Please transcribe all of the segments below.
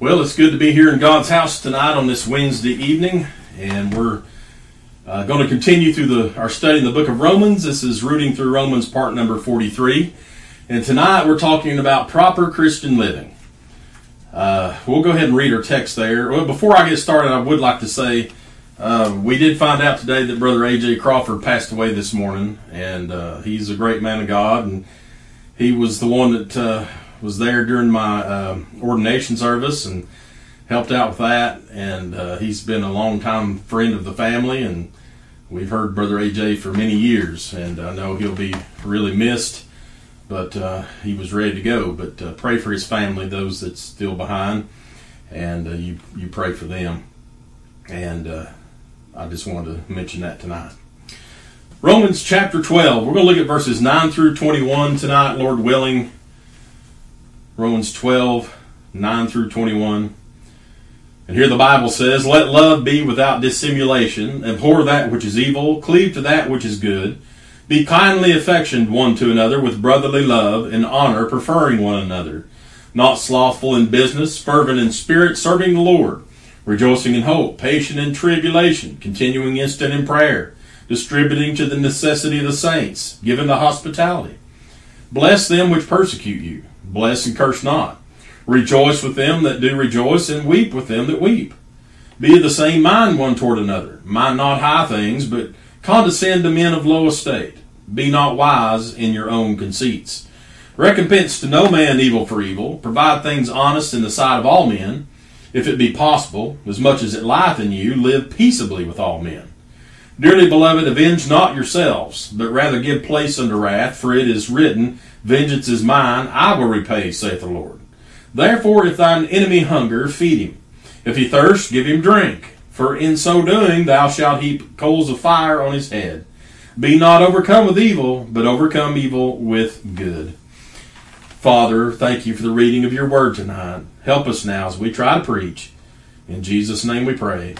Well, it's good to be here in God's house tonight on this Wednesday evening, and we're uh, going to continue through the, our study in the book of Romans. This is rooting through Romans part number 43. And tonight we're talking about proper Christian living. Uh, we'll go ahead and read our text there. Well, before I get started, I would like to say uh, we did find out today that Brother A.J. Crawford passed away this morning, and uh, he's a great man of God, and he was the one that uh, was there during my uh, ordination service and helped out with that. And uh, he's been a long time friend of the family, and we've heard Brother AJ for many years. And I know he'll be really missed, but uh, he was ready to go. But uh, pray for his family, those that's still behind, and uh, you you pray for them. And uh, I just wanted to mention that tonight. Romans chapter 12. We're going to look at verses 9 through 21 tonight, Lord willing. Romans 12, 9 through 21. And here the Bible says, Let love be without dissimulation, abhor that which is evil, cleave to that which is good. Be kindly affectioned one to another with brotherly love and honor, preferring one another. Not slothful in business, fervent in spirit, serving the Lord. Rejoicing in hope, patient in tribulation, continuing instant in prayer, distributing to the necessity of the saints, giving the hospitality. Bless them which persecute you. Bless and curse not. Rejoice with them that do rejoice, and weep with them that weep. Be of the same mind one toward another. Mind not high things, but condescend to men of low estate. Be not wise in your own conceits. Recompense to no man evil for evil. Provide things honest in the sight of all men. If it be possible, as much as it lieth in you, live peaceably with all men. Dearly beloved, avenge not yourselves, but rather give place unto wrath, for it is written, Vengeance is mine, I will repay, saith the Lord. Therefore, if thine enemy hunger, feed him. If he thirst, give him drink. For in so doing, thou shalt heap coals of fire on his head. Be not overcome with evil, but overcome evil with good. Father, thank you for the reading of your word tonight. Help us now as we try to preach. In Jesus' name we pray.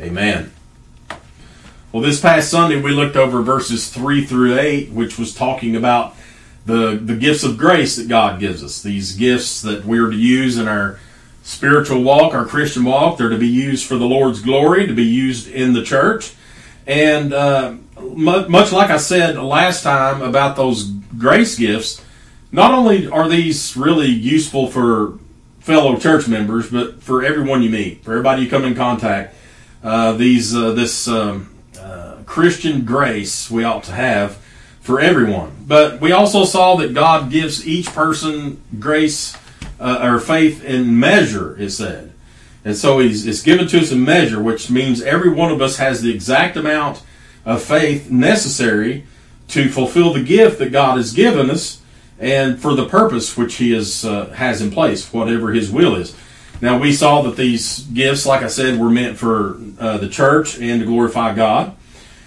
Amen. Well, this past Sunday we looked over verses 3 through 8, which was talking about the, the gifts of grace that God gives us. These gifts that we're to use in our spiritual walk, our Christian walk. They're to be used for the Lord's glory, to be used in the church. And uh, much like I said last time about those grace gifts, not only are these really useful for fellow church members, but for everyone you meet, for everybody you come in contact. Uh, these uh, this um, Christian grace we ought to have for everyone. But we also saw that God gives each person grace uh, or faith in measure, it said. And so he's, it's given to us in measure, which means every one of us has the exact amount of faith necessary to fulfill the gift that God has given us and for the purpose which he is, uh, has in place, whatever his will is. Now, we saw that these gifts, like I said, were meant for uh, the church and to glorify God.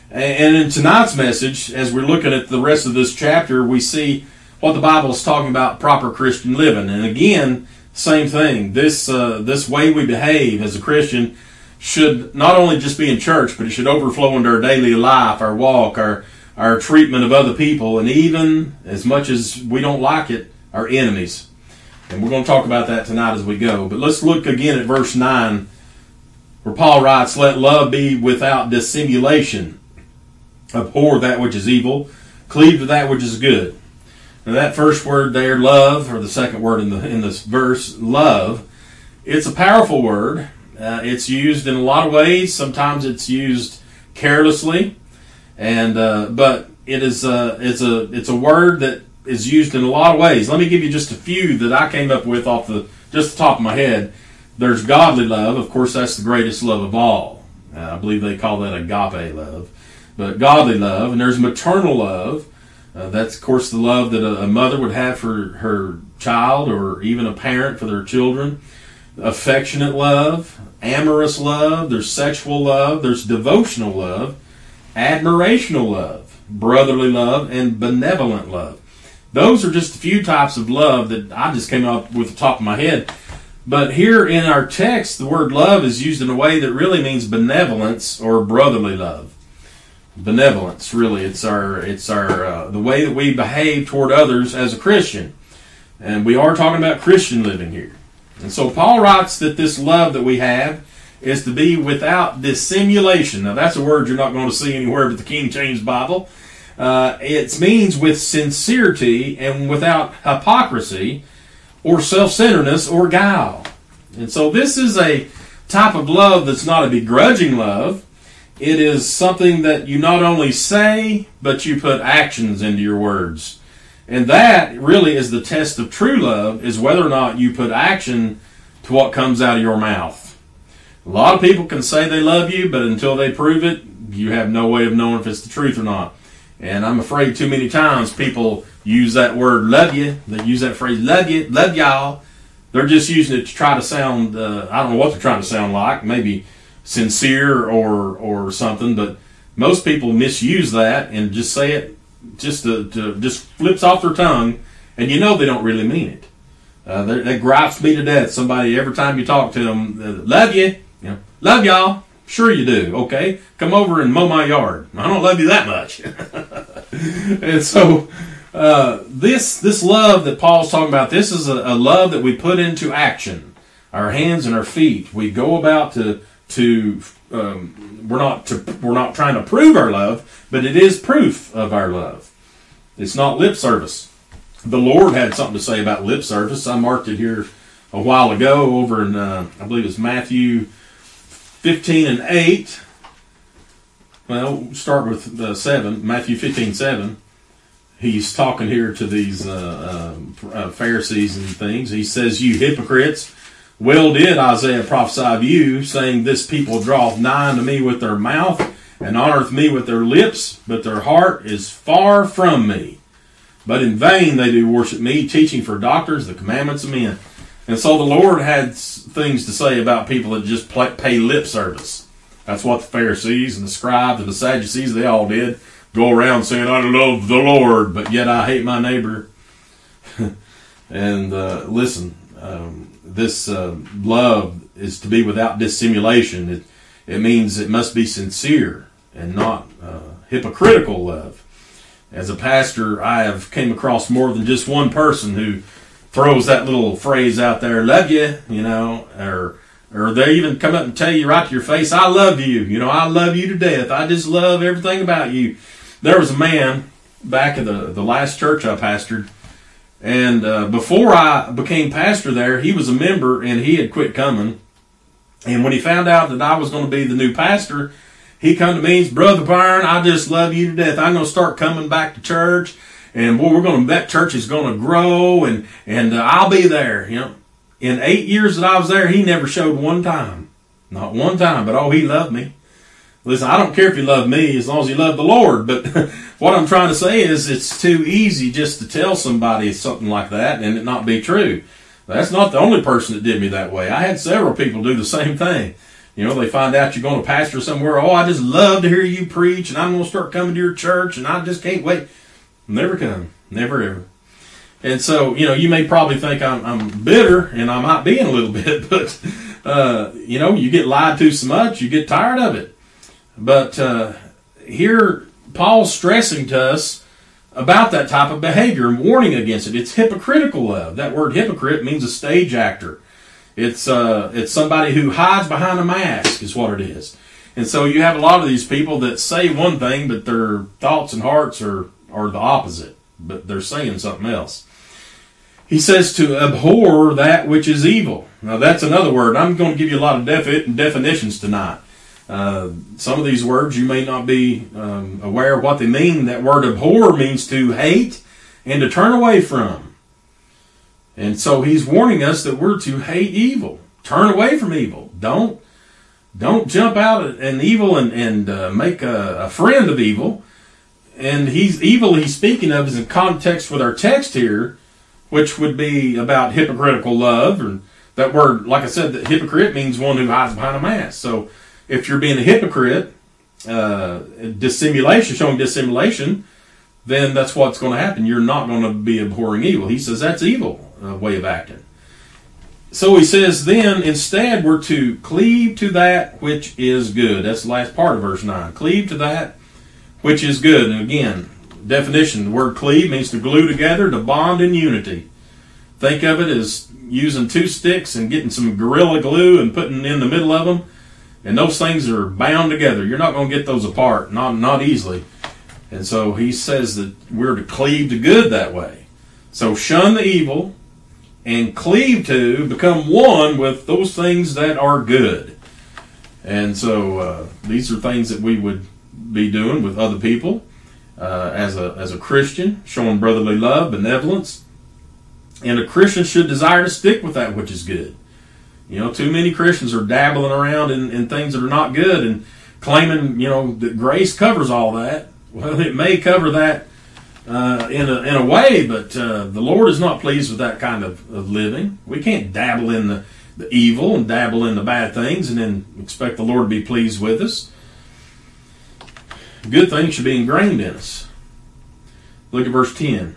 And in tonight's message, as we're looking at the rest of this chapter, we see what the Bible is talking about proper Christian living. And again, same thing. This uh, this way we behave as a Christian should not only just be in church, but it should overflow into our daily life, our walk, our our treatment of other people, and even as much as we don't like it, our enemies. And we're going to talk about that tonight as we go. But let's look again at verse 9, where Paul writes, Let love be without dissimulation abhor that which is evil, cleave to that which is good. Now that first word there, love, or the second word in the in this verse, love, it's a powerful word. Uh, it's used in a lot of ways. Sometimes it's used carelessly, and uh, but it is uh, it's a it's a word that is used in a lot of ways. Let me give you just a few that I came up with off the just the top of my head. There's godly love, of course, that's the greatest love of all. Uh, I believe they call that agape love but godly love, and there's maternal love. Uh, that's, of course, the love that a, a, mother would have for her child or even a parent for their children. Affectionate love, amorous love, there's sexual love, there's devotional love, admirational love, brotherly love, and benevolent love. Those are just a few types of love that I just came up with the top of my head. But here in our text, the word love is used in a way that really means benevolence or brotherly love benevolence. Really, it's our it's our uh, the way that we behave toward others as a Christian, and we are talking about Christian living here. And so Paul writes that this love that we have is to be without dissimulation. Now that's a word you're not going to see anywhere but the King James Bible. Uh, it means with sincerity and without hypocrisy or self-centeredness or guile. And so this is a type of love that's not a begrudging love. It is something that you not only say, but you put actions into your words. And that really is the test of true love, is whether or not you put action to what comes out of your mouth. A lot of people can say they love you, but until they prove it, you have no way of knowing if it's the truth or not. And I'm afraid too many times people use that word love you. They use that phrase love you, love y'all. They're just using it to try to sound, uh, I don't know what they're trying to sound like, maybe sincere or, or something, but most people misuse that and just say it just to, to just flips off their tongue, and you know they don't really mean it. Uh, that gripes me to death. Somebody every time you talk to them, uh, love you, you know, love y'all. Sure you do. Okay, come over and mow my yard. I don't love you that much. and so uh, this this love that Paul's talking about, this is a, a, love that we put into action. Our hands and our feet. We go about to to. Um, we're not to, we're not trying to prove our love, but it is proof of our love. It's not lip service. The Lord had something to say about lip service. I marked it here a while ago over in uh, I believe it's Matthew 15 and 8. Well, start with uh, 7, Matthew 15, 7. He's talking here to these uh, uh, Pharisees and things. He says, You hypocrites, well did Isaiah prophesy of you, saying, This people draweth nigh unto me with their mouth, and honoreth me with their lips, but their heart is far from me. But in vain they do worship me, teaching for doctors the commandments of men. And so the Lord had things to say about people that just pay lip service. That's what the Pharisees and the scribes and the Sadducees, they all did. Go around saying, I love the Lord, but yet I hate my neighbor. and uh, listen, um, this uh, love is to be without dissimulation. It, it means it must be sincere and not uh, hypocritical love. As a pastor, I have came across more than just one person who throws that little phrase out there, love you, you know, or or they even come up and tell you right to your face, I love you, you know, I love you to death. I just love everything about you. There was a man back at the, the last church I pastored, and uh, before I became pastor there, he was a member and he had quit coming. And when he found out that I was going to be the new pastor, he come to me and Brother Byron, I just love you to death. I'm going to start coming back to church and boy, we're going to that church is going to grow, and and uh, I'll be there. You know, in eight years that I was there, he never showed one time, not one time. But oh, he loved me. Listen, I don't care if you love me as long as you love the Lord. But what I'm trying to say is, it's too easy just to tell somebody something like that and it not be true. That's not the only person that did me that way. I had several people do the same thing. You know, they find out you're going to pastor somewhere. Oh, I just love to hear you preach, and I'm going to start coming to your church, and I just can't wait. Never come. Never ever. And so, you know, you may probably think I'm, I'm bitter, and I might be in a little bit, but, uh, you know, you get lied to so much, you get tired of it. But uh, here, Paul's stressing to us about that type of behavior and warning against it. It's hypocritical love. That word hypocrite means a stage actor. It's uh, it's somebody who hides behind a mask, is what it is. And so you have a lot of these people that say one thing, but their thoughts and hearts are are the opposite, but they're saying something else. He says to abhor that which is evil. Now that's another word. I'm going to give you a lot of defi- definitions tonight. Uh, some of these words you may not be um, aware of what they mean. That word abhor means to hate and to turn away from. And so he's warning us that we're to hate evil, turn away from evil. Don't don't jump out at evil and, and uh, make a, a friend of evil and he's evil he's speaking of is in context with our text here, which would be about hypocritical love. And that word, like I said, that hypocrite means one who hides behind a mask. So if you're being a hypocrite, uh, dissimulation, showing dissimulation, then that's what's going to happen. You're not going to be abhorring evil. He says that's evil uh, way of acting. So he says, then instead we're to cleave to that which is good. That's the last part of verse 9. Cleave to that which is good. And again, definition the word cleave means to glue together, to bond in unity. think of it as using two sticks and getting some gorilla glue and putting in the middle of them, and those things are bound together. You're not going to get those apart, not not easily. And so he says that we're to cleave to good that way. So shun the evil and cleave to, become one with those things that are good. And so uh, these are things that we would be doing with other people uh, as a as a Christian, showing brotherly love, benevolence, and a Christian should desire to stick with that which is good. You know, too many Christians are dabbling around in, in things that are not good and claiming, you know, that grace covers all that. Well, it may cover that uh, in, a, in a way, but uh, the Lord is not pleased with that kind of, of living. We can't dabble in the, the evil and dabble in the bad things and then expect the Lord to be pleased with us. Good things should be ingrained in us. Look at verse 10.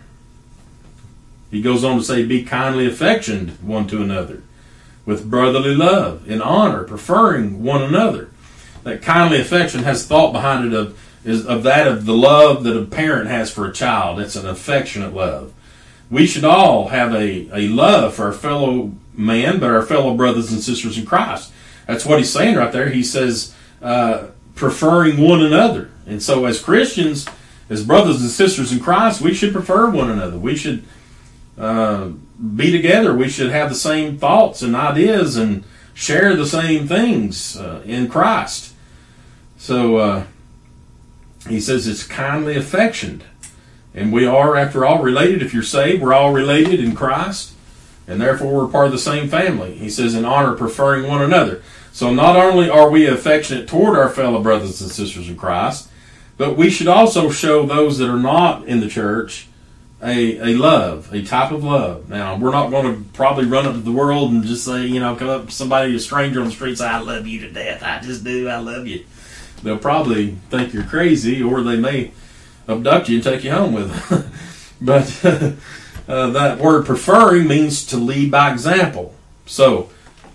He goes on to say, Be kindly affectioned one to another, with brotherly love, in honor, preferring one another. That kindly affection has thought behind it of is of that of the love that a parent has for a child. It's an affectionate love. We should all have a, a love for our fellow man, but our fellow brothers and sisters in Christ. That's what he's saying right there. He says, uh, preferring one another. And so, as Christians, as brothers and sisters in Christ, we should prefer one another. We should uh, be together. We should have the same thoughts and ideas and share the same things uh, in Christ. So, uh, he says it's kindly affectioned. And we are, after all, related. If you're saved, we're all related in Christ. And therefore, we're part of the same family. He says, in honor, preferring one another. So, not only are we affectionate toward our fellow brothers and sisters in Christ, but we should also show those that are not in the church a, a love, a type of love. Now, we're not going to probably run up to the world and just say, you know, come up to somebody, a stranger on the street, say, I love you to death. I just do. I love you they'll probably think you're crazy, or they may abduct you and take you home with them. but uh, that word preferring means to lead by example. So,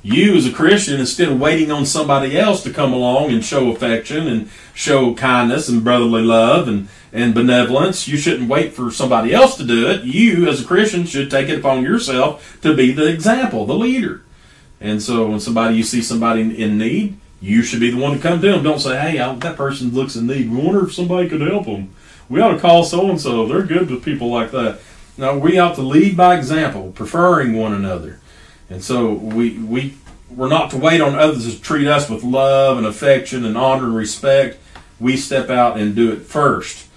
you as a Christian, instead of waiting on somebody else to come along and show affection and show kindness and brotherly love and, and benevolence, you shouldn't wait for somebody else to do it. You as a Christian should take it upon yourself to be the example, the leader. And so when somebody you see somebody in need, you should be the one to come to them. Don't say, hey, I, that person looks in need. We wonder if somebody could help them. We ought to call so and so. They're good with people like that. No, we ought to lead by example, preferring one another. And so we, we, we're not to wait on others to treat us with love and affection and honor and respect. We step out and do it first.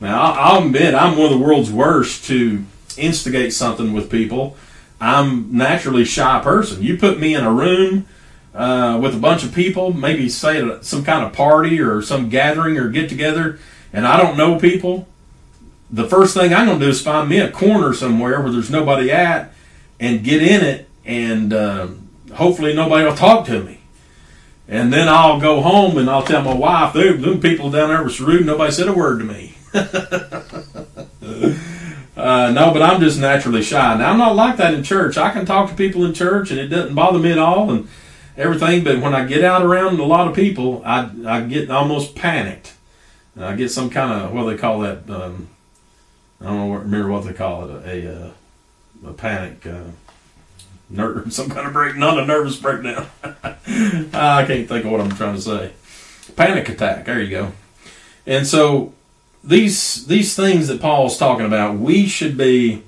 Now, I'll admit I'm one of the world's worst to instigate something with people. I'm naturally shy person. You put me in a room uh, with a bunch of people, maybe say at some kind of party or some gathering or get together, and I don't know people, the first thing I'm going to do is find me a corner somewhere where there's nobody at and get in it, and uh, hopefully nobody will talk to me. And then I'll go home and I'll tell my wife, them people down there was rude. Nobody said a word to me. uh, no, but I'm just naturally shy. Now I'm not like that in church. I can talk to people in church and it doesn't bother me at all. And everything. But when I get out around a lot of people, I, I get almost panicked. And I get some kind of what do they call that. Um, I don't remember what they call it. A a, uh, a panic. Uh, nerve, some kind of break, not a nervous breakdown. I can't think of what I'm trying to say. Panic attack. There you go. And so these these things that Paul's talking about, we should be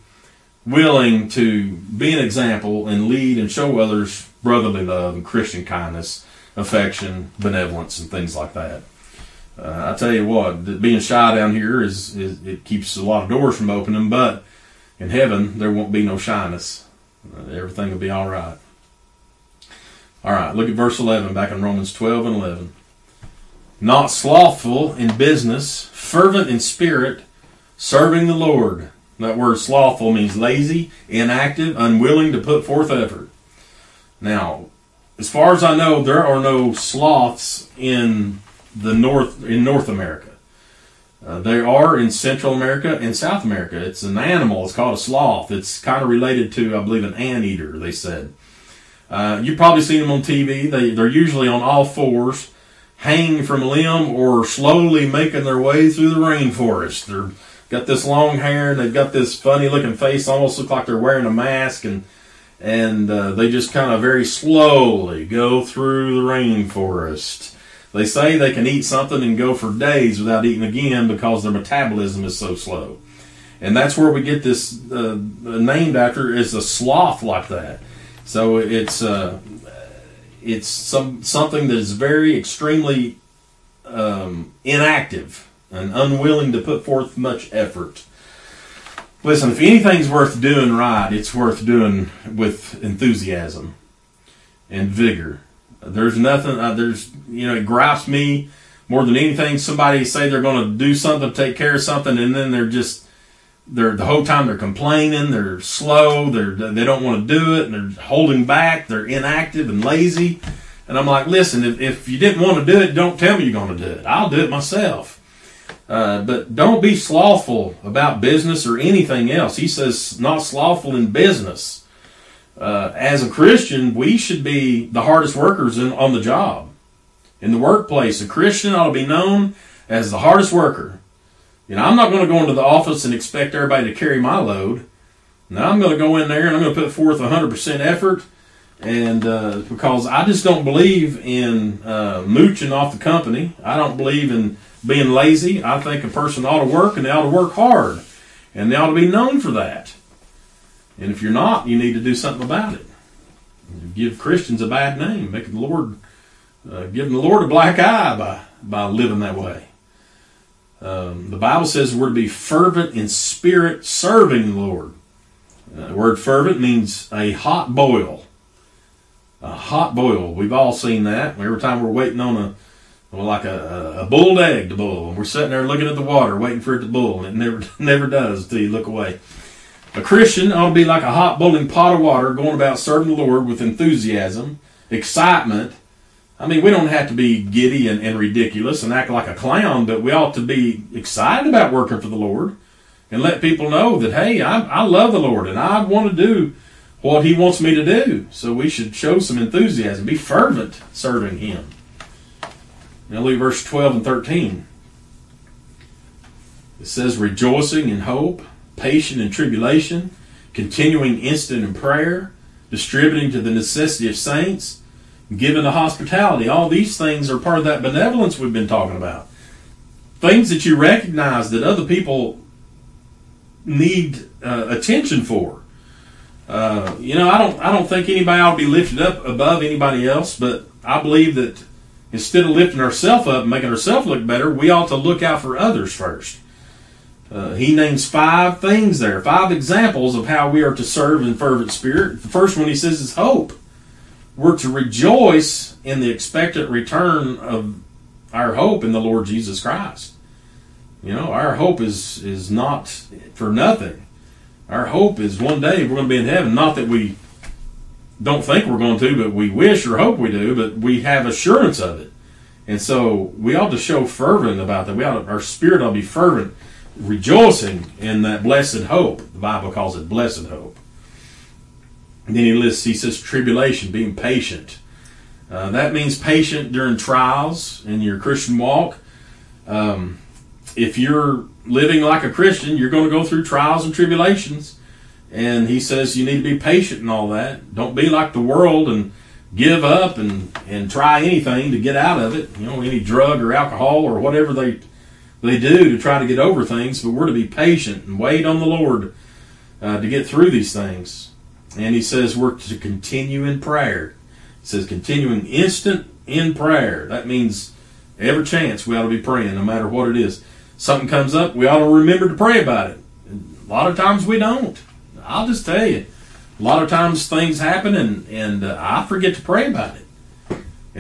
willing to be an example and lead and show others brotherly love and Christian kindness, affection, benevolence, and things like that. Uh, I tell you what, being shy down here is, is, it keeps a lot of doors from opening, but in heaven there won't be no shyness. Uh, everything will be all right. All right, look at verse 11 back in Romans 12 and 11. Not slothful in business, fervent in spirit, serving the Lord. That word slothful means lazy, inactive, unwilling to put forth effort. Now, as far as I know, there are no sloths in the north in North America. Uh, they are in Central America and South America. It's an animal. It's called a sloth. It's kind of related to, I believe, an anteater. They said. Uh, you've probably seen them on TV. They they're usually on all fours, hanging from a limb or slowly making their way through the rainforest. They're got this long hair, and they've got this funny looking face, almost look like they're wearing a mask, and and uh, they just kind of very slowly go through the rainforest. They say they can eat something and go for days without eating again because their metabolism is so slow. And that's where we get this uh, named after is a sloth like that. So it's uh, it's some something that is very extremely um, inactive and unwilling to put forth much effort. Listen, if anything's worth doing right, it's worth doing with enthusiasm and vigor. There's nothing. Uh, there's you know it gripes me more than anything. Somebody say they're going to do something, take care of something, and then they're just they're the whole time they're complaining. They're slow. They're they don't want to do it, and they're holding back. They're inactive and lazy. And I'm like, listen, if, if you didn't want to do it, don't tell me you're going to do it. I'll do it myself. Uh, but don't be slothful about business or anything else. He says, not slothful in business. Uh, as a Christian, we should be the hardest workers in, on the job. In the workplace, a Christian ought to be known as the hardest worker. You know, I'm not going to go into the office and expect everybody to carry my load. Now I'm going to go in there and I'm going to put forth 100% effort and uh, because I just don't believe in uh, mooching off the company. I don't believe in being lazy. I think a person ought to work and they ought to work hard, and they ought to be known for that. And if you're not, you need to do something about it. Give Christians a bad name, make the Lord, uh, giving the Lord a black eye by by living that way. Um, the Bible says we're to be fervent in spirit, serving the Lord. Uh, the word fervent means a hot boil a hot boil. We've all seen that. Every time we're waiting on a well, like a, a boiled egg to boil, and we're sitting there looking at the water, waiting for it to boil, and it never never does until you look away. A Christian ought to be like a hot boiling pot of water, going about serving the Lord with enthusiasm, excitement. I mean, we don't have to be giddy and, and ridiculous and act like a clown, but we ought to be excited about working for the Lord and let people know that, hey, I, I love the Lord and I want to do what he wants me to do. So we should show some enthusiasm, be fervent serving him. Now look at verse 12 and 13. It says, rejoicing in hope, patient in tribulation, continuing instant in prayer, distributing to the necessity of saints, giving the hospitality. All these things are part of that benevolence we've been talking about. Things that you recognize that other people need uh, attention for. Uh, you know, I don't I don't think anybody ought to be lifted up above anybody else, but I believe that instead of lifting ourselves up and making ourselves look better, we ought to look out for others first. Uh, he names five things there, five examples of how we are to serve in fervent spirit. The first one he says is hope. We're to rejoice in the expectant return of our hope in the Lord Jesus Christ. You know, our hope is is not for nothing our hope is one day we're going to be in heaven. Not that we don't think we're going to, but we wish or hope we do, but we have assurance of it. And so we ought to show fervent about that. We ought to, our spirit ought to be fervent, rejoicing in that blessed hope. The Bible calls it blessed hope. And then he lists, he says, tribulation, being patient. Uh, that means patient during trials in your Christian walk. Um, if you're living like a Christian, you're going to go through trials and tribulations. And he says you need to be patient and all that. Don't be like the world and give up and, and try anything to get out of it. You know, any drug or alcohol or whatever they they do to try to get over things. But we're to be patient and wait on the Lord uh, to get through these things. And he says we're to continue in prayer. He says continuing instant in prayer. That means every chance we ought to be praying, no matter what it is something comes up, we ought to remember to pray about it. A lot of times we don't. I'll just tell you, a lot of times things happen and and uh, I forget to pray about it.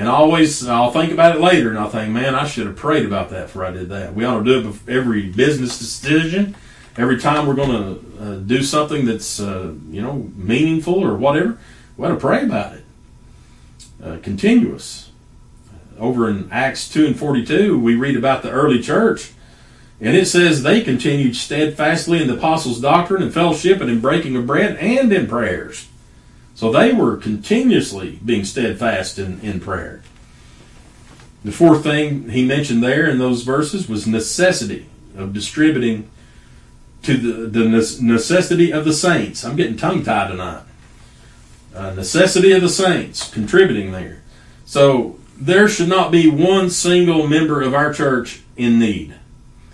And I always I'll think about it later and I'll think, man, I should have prayed about that before I did that. We ought to do it every business decision, every time we're going to uh, do something that's uh, you know meaningful or whatever. We ought to pray about it. Uh, continuous. Over in Acts two and forty two, we read about the early church and it says they continued steadfastly in the apostles' doctrine and fellowship and in breaking of bread and in prayers. So they were continuously being steadfast in, in prayer. The fourth thing he mentioned there in those verses was necessity of distributing to the, the necessity of the saints. I'm getting tongue tied tonight. Uh, necessity of the saints contributing there. So there should not be one single member of our church in need.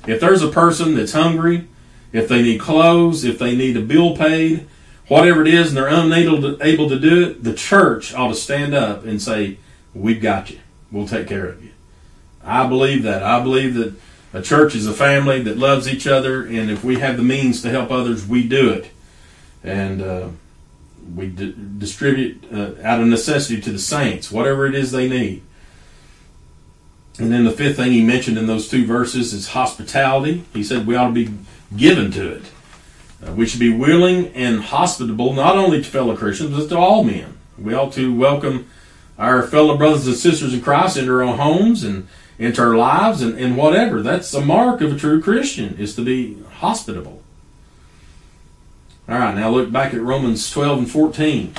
If there's a person that's hungry, if they need clothes, if they need a bill paid, whatever it is, and they're unable to, able to do it, the church ought to stand up and say, We've got you. We'll take care of you. I believe that. I believe that a church is a family that loves each other, and if we have the means to help others, we do it. And uh, we d- distribute uh, out of necessity to the saints, whatever it is they need. And then the fifth thing he mentioned in those two verses is hospitality. He said we ought to be given to it. We should be willing and hospitable not only to fellow Christians, but to all men. We ought to welcome our fellow brothers and sisters in Christ into our homes and into our lives and, and whatever. That's a mark of a true Christian, is to be hospitable. All right, now look back at Romans 12 and 14.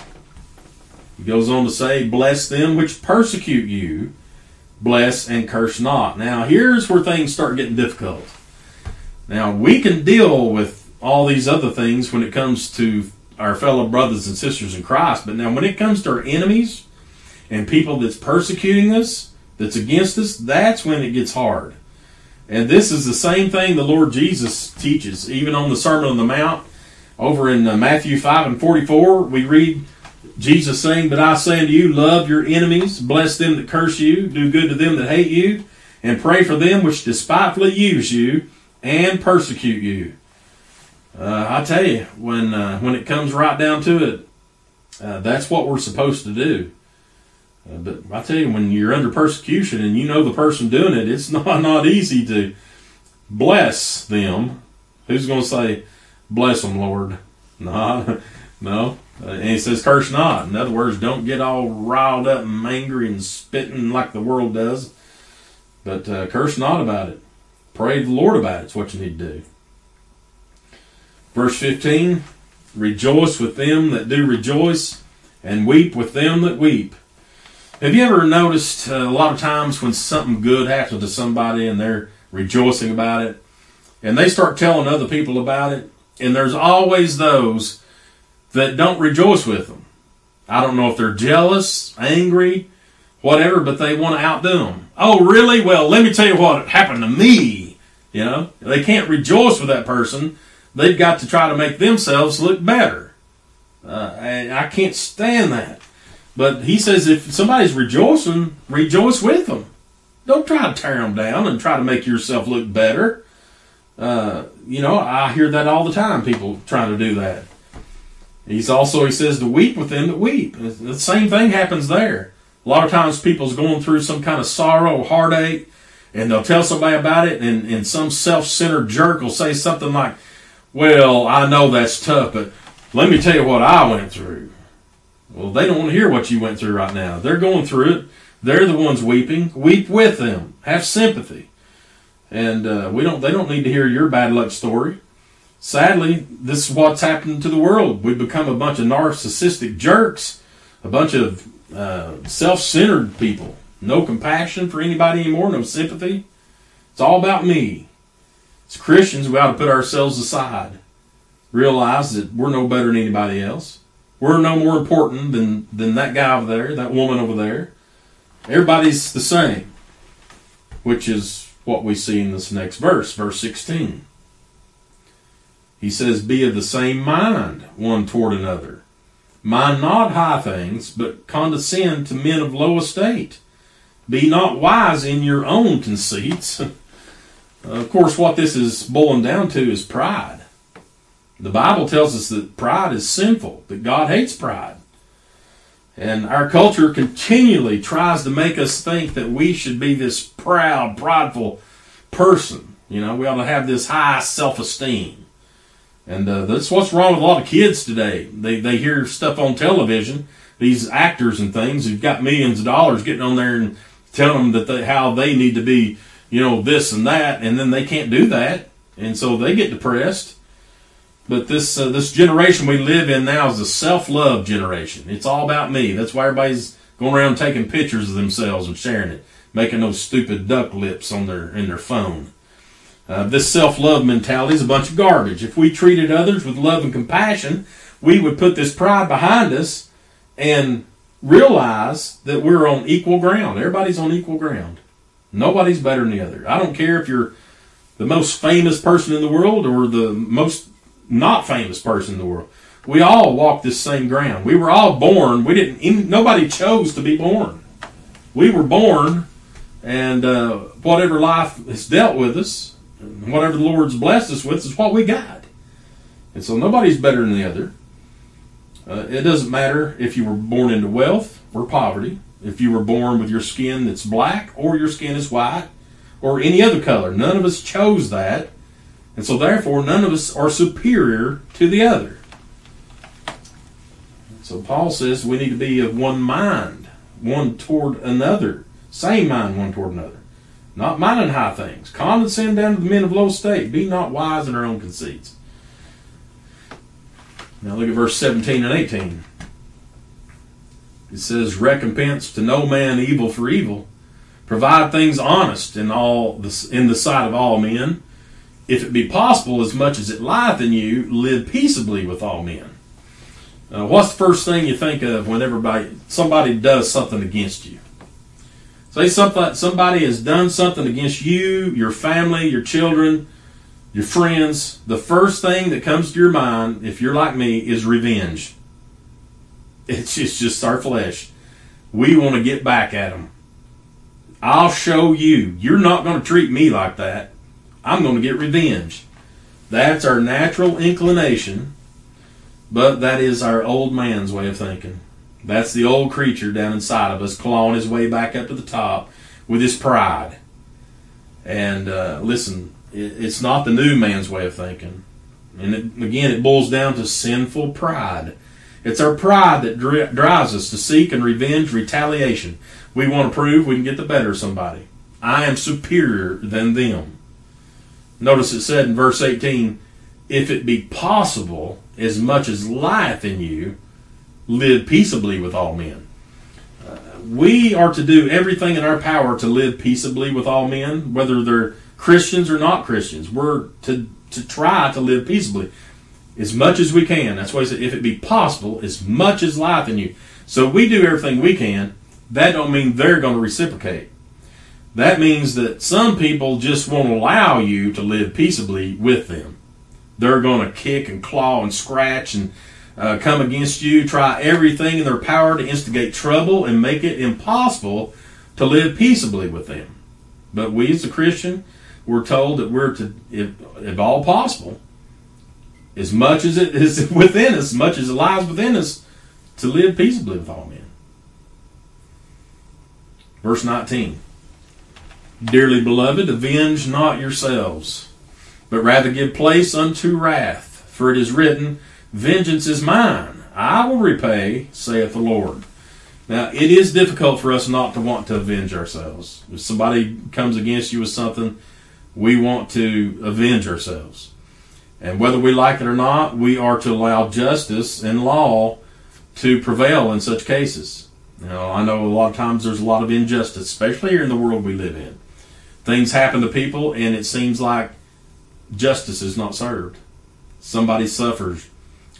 He goes on to say, Bless them which persecute you, bless and curse not. Now, here's where things start getting difficult. Now, we can deal with all these other things when it comes to our fellow brothers and sisters in Christ, but now when it comes to our enemies and people that's persecuting us, that's against us, that's when it gets hard. And this is the same thing the Lord Jesus teaches, even on the Sermon on the Mount. Over in uh, Matthew 5 and 44, we read Jesus saying, But I say unto you, love your enemies, bless them that curse you, do good to them that hate you, and pray for them which despitefully use you and persecute you. Uh, I tell you, when uh, when it comes right down to it, uh, that's what we're supposed to do. Uh, but I tell you, when you're under persecution and you know the person doing it, it's not not easy to bless them. Who's going to say, "Bless them, Lord"? No, no. Uh, and he says, "Curse not." In other words, don't get all riled up and angry and spitting like the world does, but uh, curse not about it. Pray the Lord about it. It's what you need to do. Verse 15 Rejoice with them that do rejoice, and weep with them that weep. Have you ever noticed uh, a lot of times when something good happens to somebody and they're rejoicing about it, and they start telling other people about it, and there's always those that don't rejoice with them. I don't know if they're jealous, angry, whatever, but they want to outdo them. Oh, really? Well, let me tell you what happened to me. You know, they can't rejoice with that person. They've got to try to make themselves look better. Uh, and I can't stand that. But he says if somebody's rejoicing, rejoice with them. Don't try to tear them down and try to make yourself look better. Uh, you know, I hear that all the time. People trying to do that. He's also he says to weep with them that weep. The same thing happens there. A lot of times people's going through some kind of sorrow, heartache, and they'll tell somebody about it, and, and some self-centered jerk will say something like, "Well, I know that's tough, but let me tell you what I went through." Well, they don't want to hear what you went through right now. They're going through it. They're the ones weeping. Weep with them. Have sympathy. And uh, we don't. They don't need to hear your bad luck story. Sadly, this is what's happened to the world. We've become a bunch of narcissistic jerks, a bunch of uh, self-centered people. No compassion for anybody anymore. No sympathy. It's all about me. As Christians, we ought to put ourselves aside. Realize that we're no better than anybody else. We're no more important than, than that guy over there, that woman over there. Everybody's the same, which is what we see in this next verse, verse 16. He says, Be of the same mind one toward another. Mind not high things, but condescend to men of low estate. Be not wise in your own conceits. of course, what this is boiling down to is pride. The Bible tells us that pride is sinful, that God hates pride. And our culture continually tries to make us think that we should be this proud, prideful person. You know, we ought to have this high self esteem. And uh, that's what's wrong with a lot of kids today. They, they hear stuff on television, these actors and things who've got millions of dollars getting on there and telling them that they, how they need to be, you know, this and that, and then they can't do that. And so they get depressed but this uh, this generation we live in now is a self love generation. It's all about me. That's why everybody's going around taking pictures of themselves and sharing it, making those stupid duck lips on their in their phone. Uh, this self love mentality is a bunch of garbage. If we treated others with love and compassion, we would put this pride behind us and realize that we're on equal ground. Everybody's on equal ground. Nobody's better than the other. I don't care if you're the most famous person in the world or the most not famous person in the world. We all walk this same ground. We were all born. We didn't. Nobody chose to be born. We were born, and uh, whatever life has dealt with us, whatever the Lord's blessed us with, is what we got. And so nobody's better than the other. Uh, it doesn't matter if you were born into wealth or poverty, if you were born with your skin that's black or your skin is white or any other color. None of us chose that. And so, therefore, none of us are superior to the other. So, Paul says we need to be of one mind, one toward another. Same mind, one toward another. Not minding high things. Condescend down to the men of low state. Be not wise in our own conceits. Now look at verse 17 and 18. It says, Recompense to no man evil for evil. Provide things honest in all the, in the sight of all men. If it be possible, as much as it lieth in you, live peaceably with all men. Uh, what's the first thing you think of when everybody somebody does something against you? Say something somebody has done something against you, your family, your children, your friends, the first thing that comes to your mind, if you're like me, is revenge. It's just, just our flesh. We want to get back at them. I'll show you. You're not going to treat me like that. I'm going to get revenge. That's our natural inclination, but that is our old man's way of thinking. That's the old creature down inside of us clawing his way back up to the top with his pride. And uh, listen, it's not the new man's way of thinking. And it, again, it boils down to sinful pride. It's our pride that dri- drives us to seek and revenge retaliation. We want to prove we can get the better of somebody. I am superior than them. Notice it said in verse 18, if it be possible, as much as lieth in you, live peaceably with all men. Uh, we are to do everything in our power to live peaceably with all men, whether they're Christians or not Christians. We're to, to try to live peaceably as much as we can. That's why he said, if it be possible, as much as life in you. So we do everything we can. That don't mean they're going to reciprocate. That means that some people just won't allow you to live peaceably with them. They're going to kick and claw and scratch and uh, come against you, try everything in their power to instigate trouble and make it impossible to live peaceably with them. But we as a Christian, we're told that we're to, if, if all possible, as much as it is within us, as much as it lies within us, to live peaceably with all men. Verse 19 Dearly beloved, avenge not yourselves, but rather give place unto wrath. For it is written, Vengeance is mine, I will repay, saith the Lord. Now, it is difficult for us not to want to avenge ourselves. If somebody comes against you with something, we want to avenge ourselves. And whether we like it or not, we are to allow justice and law to prevail in such cases. Now, I know a lot of times there's a lot of injustice, especially here in the world we live in. Things happen to people, and it seems like justice is not served. Somebody suffers,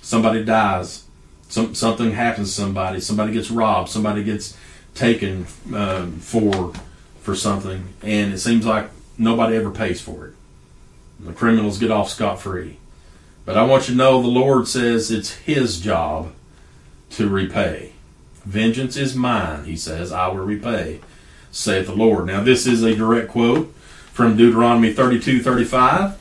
somebody dies, some, something happens to somebody, somebody gets robbed, somebody gets taken uh, for for something, and it seems like nobody ever pays for it. The criminals get off scot free. But I want you to know the Lord says it's His job to repay. Vengeance is mine, He says, I will repay, saith the Lord. Now, this is a direct quote from Deuteronomy 32 35,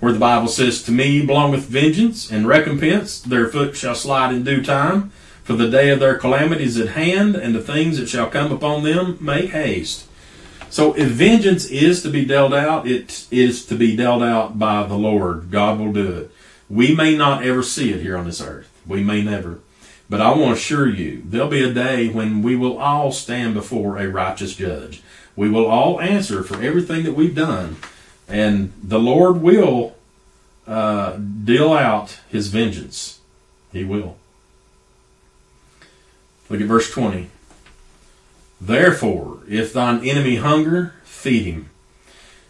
where the Bible says, To me belongeth vengeance and recompense, their foot shall slide in due time. For the day of their calamity is at hand, and the things that shall come upon them make haste. So if vengeance is to be dealt out, it is to be dealt out by the Lord. God will do it. We may not ever see it here on this earth. We may never. But I want to assure you, there'll be a day when we will all stand before a righteous judge. We will all answer for everything that we've done. And the Lord will uh, deal out his vengeance. He will. Look at verse 20. Therefore, if thine enemy hunger, feed him.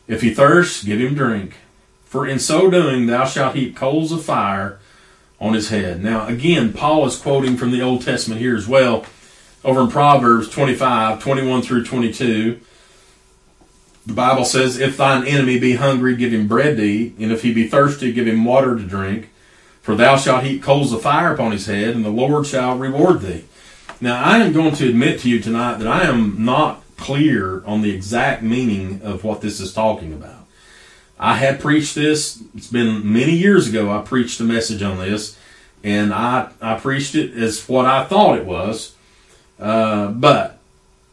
If he thirst, give him drink. For in so doing, thou shalt heap coals of fire on his head. Now, again, Paul is quoting from the Old Testament here as well, over in Proverbs 25, 21 through 22. The Bible says, If thine enemy be hungry, give him bread to eat, and if he be thirsty, give him water to drink. For thou shalt heap coals of fire upon his head, and the Lord shall reward thee. Now, I am going to admit to you tonight that I am not clear on the exact meaning of what this is talking about. I had preached this, it's been many years ago, I preached a message on this, and I, I preached it as what I thought it was. Uh, but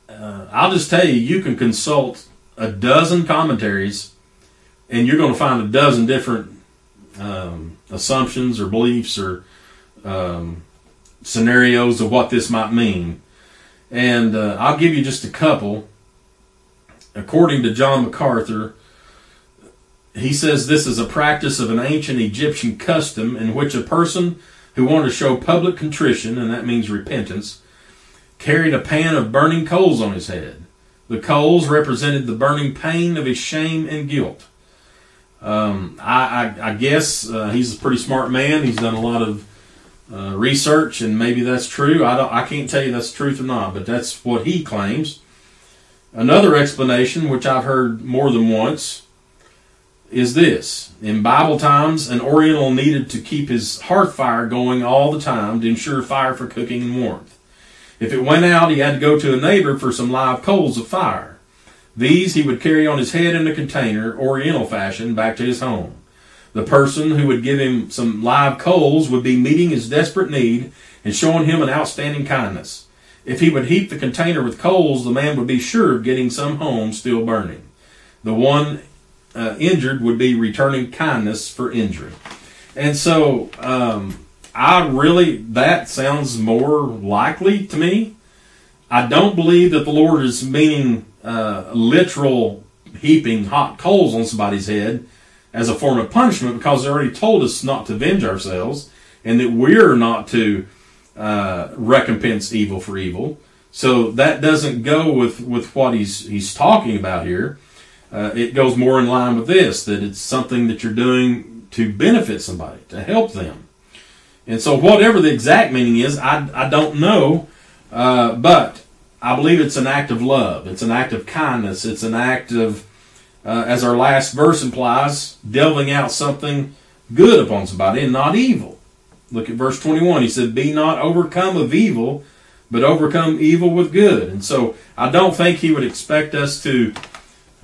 uh, I'll just tell you, you can consult a dozen commentaries, and you're going to find a dozen different um, assumptions or beliefs or um, scenarios of what this might mean. And uh, I'll give you just a couple. According to John MacArthur, he says this is a practice of an ancient Egyptian custom in which a person who wanted to show public contrition, and that means repentance, carried a pan of burning coals on his head. The coals represented the burning pain of his shame and guilt. Um, I, I, I, guess uh, he's a pretty smart man. He's done a lot of uh, research, and maybe that's true. I don't. I can't tell you that's truth or not, but that's what he claims. Another explanation, which I've heard more than once, is this: in Bible times, an Oriental needed to keep his hearth fire going all the time to ensure fire for cooking and warmth. If it went out, he had to go to a neighbor for some live coals of fire. These he would carry on his head in a container, Oriental fashion, back to his home. The person who would give him some live coals would be meeting his desperate need and showing him an outstanding kindness. If he would heap the container with coals, the man would be sure of getting some home still burning. The one uh, injured would be returning kindness for injury. And so, um, I really, that sounds more likely to me. I don't believe that the Lord is meaning uh, literal heaping hot coals on somebody's head as a form of punishment because they already told us not to avenge ourselves and that we're not to uh, recompense evil for evil. So that doesn't go with, with what he's he's talking about here. Uh, it goes more in line with this that it's something that you're doing to benefit somebody, to help them. And so, whatever the exact meaning is, I, I don't know, uh, but I believe it's an act of love. It's an act of kindness. It's an act of uh, as our last verse implies, delving out something good upon somebody and not evil. Look at verse 21. He said, Be not overcome of evil, but overcome evil with good. And so I don't think he would expect us to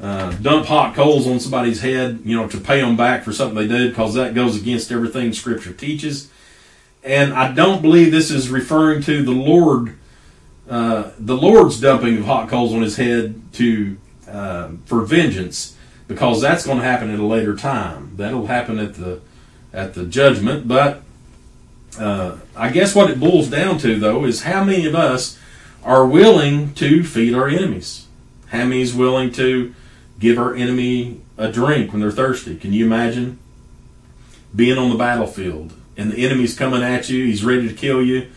uh, dump hot coals on somebody's head, you know, to pay them back for something they did, because that goes against everything Scripture teaches. And I don't believe this is referring to the Lord, uh, the Lord's dumping of hot coals on his head to uh, for vengeance, because that's going to happen at a later time. That'll happen at the at the judgment. But uh, I guess what it boils down to, though, is how many of us are willing to feed our enemies? How many is willing to give our enemy a drink when they're thirsty? Can you imagine being on the battlefield and the enemy's coming at you? He's ready to kill you,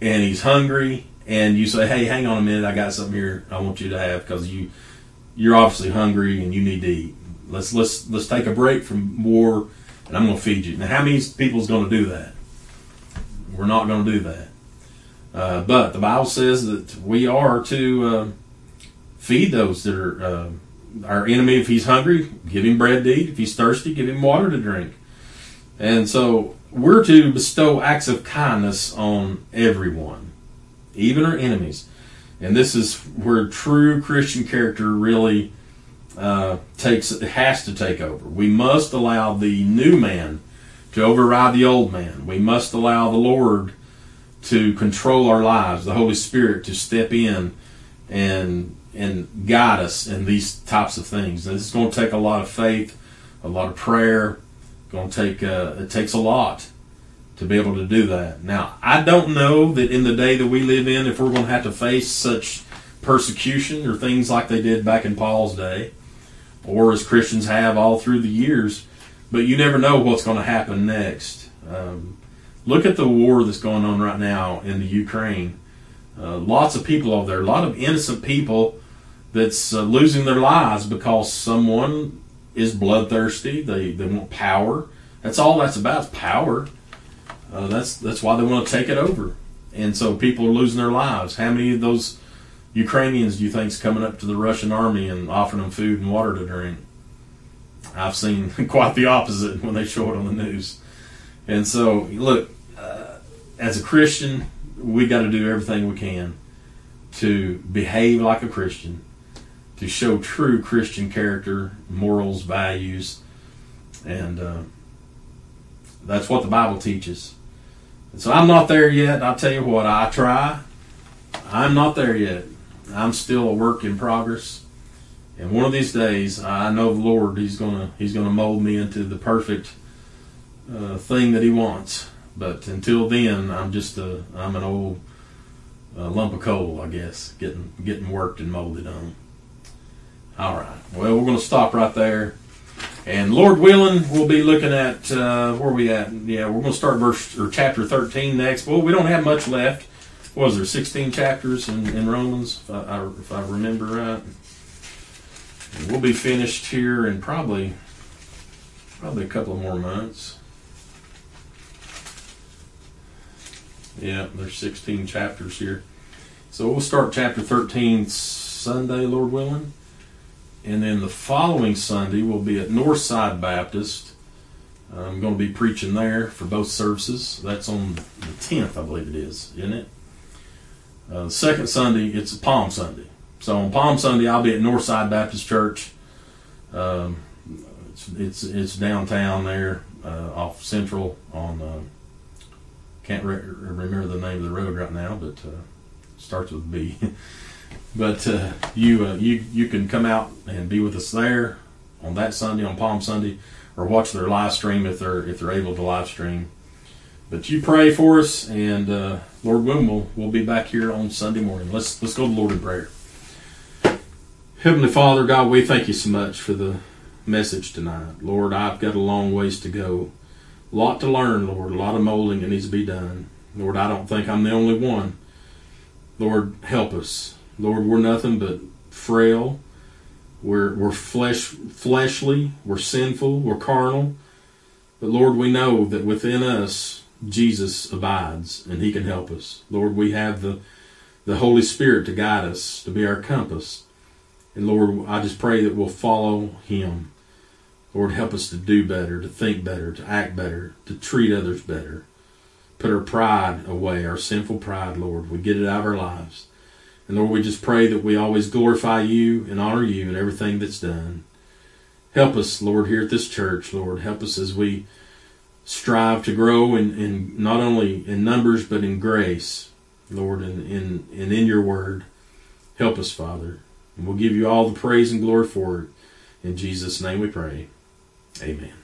and he's hungry, and you say, "Hey, hang on a minute, I got something here I want you to have because you." You're obviously hungry and you need to eat. Let's let's let's take a break from war, and I'm going to feed you. Now, how many people is going to do that? We're not going to do that. Uh, but the Bible says that we are to uh, feed those that are uh, our enemy. If he's hungry, give him bread to eat. If he's thirsty, give him water to drink. And so we're to bestow acts of kindness on everyone, even our enemies. And this is where true Christian character really uh, takes has to take over. We must allow the new man to override the old man. We must allow the Lord to control our lives, the Holy Spirit to step in and and guide us in these types of things. This is going to take a lot of faith, a lot of prayer. Going to take uh, it takes a lot to be able to do that. Now, I don't know that in the day that we live in, if we're going to have to face such persecution or things like they did back in Paul's day, or as Christians have all through the years, but you never know what's going to happen next. Um, look at the war that's going on right now in the Ukraine. Uh, lots of people over there, a lot of innocent people that's uh, losing their lives because someone is bloodthirsty. They they want power. That's all that's about is power. Uh, that's that's why they want to take it over. And so people are losing their lives. How many of those Ukrainians do you think is coming up to the Russian army and offering them food and water to drink? I've seen quite the opposite when they show it on the news. And so, look, uh, as a Christian, we got to do everything we can to behave like a Christian, to show true Christian character, morals, values, and uh, that's what the Bible teaches. And so I'm not there yet. I'll tell you what, I try. I'm not there yet. I'm still a work in progress. And one of these days, I know the Lord. He's gonna He's gonna mold me into the perfect uh, thing that He wants. But until then, I'm just a I'm an old uh, lump of coal, I guess, getting getting worked and molded on. All right. Well, we're gonna stop right there. And Lord willing, we'll be looking at uh, where we at. Yeah, we're going to start verse or chapter thirteen next. Well, we don't have much left. What was there sixteen chapters in, in Romans, if I, if I remember right? And we'll be finished here in probably probably a couple more months. Yeah, there's 16 chapters here. So we'll start chapter 13 Sunday, Lord willing. And then the following Sunday, we'll be at Northside Baptist. I'm going to be preaching there for both services. That's on the 10th, I believe it is, isn't it? Uh, the second Sunday, it's Palm Sunday. So on Palm Sunday, I'll be at Northside Baptist Church. Um, it's, it's, it's downtown there, uh, off Central on. Uh, can't re- remember the name of the road right now, but uh, starts with B. but uh, you uh, you you can come out and be with us there on that Sunday on Palm Sunday, or watch their live stream if they're if they're able to live stream. But you pray for us, and uh, Lord willing, we'll, we'll be back here on Sunday morning. Let's let's go to the Lord in prayer. Heavenly Father, God, we thank you so much for the message tonight. Lord, I've got a long ways to go. A lot to learn, Lord. A lot of molding that needs to be done. Lord, I don't think I'm the only one. Lord, help us. Lord, we're nothing but frail. We're, we're flesh, fleshly. We're sinful. We're carnal. But Lord, we know that within us, Jesus abides and He can help us. Lord, we have the, the Holy Spirit to guide us, to be our compass. And Lord, I just pray that we'll follow Him. Lord, help us to do better, to think better, to act better, to treat others better. Put our pride away, our sinful pride, Lord. We get it out of our lives. And Lord, we just pray that we always glorify you and honor you in everything that's done. Help us, Lord, here at this church, Lord. Help us as we strive to grow in, in not only in numbers but in grace, Lord, and in, and in your word. Help us, Father. And we'll give you all the praise and glory for it. In Jesus' name we pray. Amen.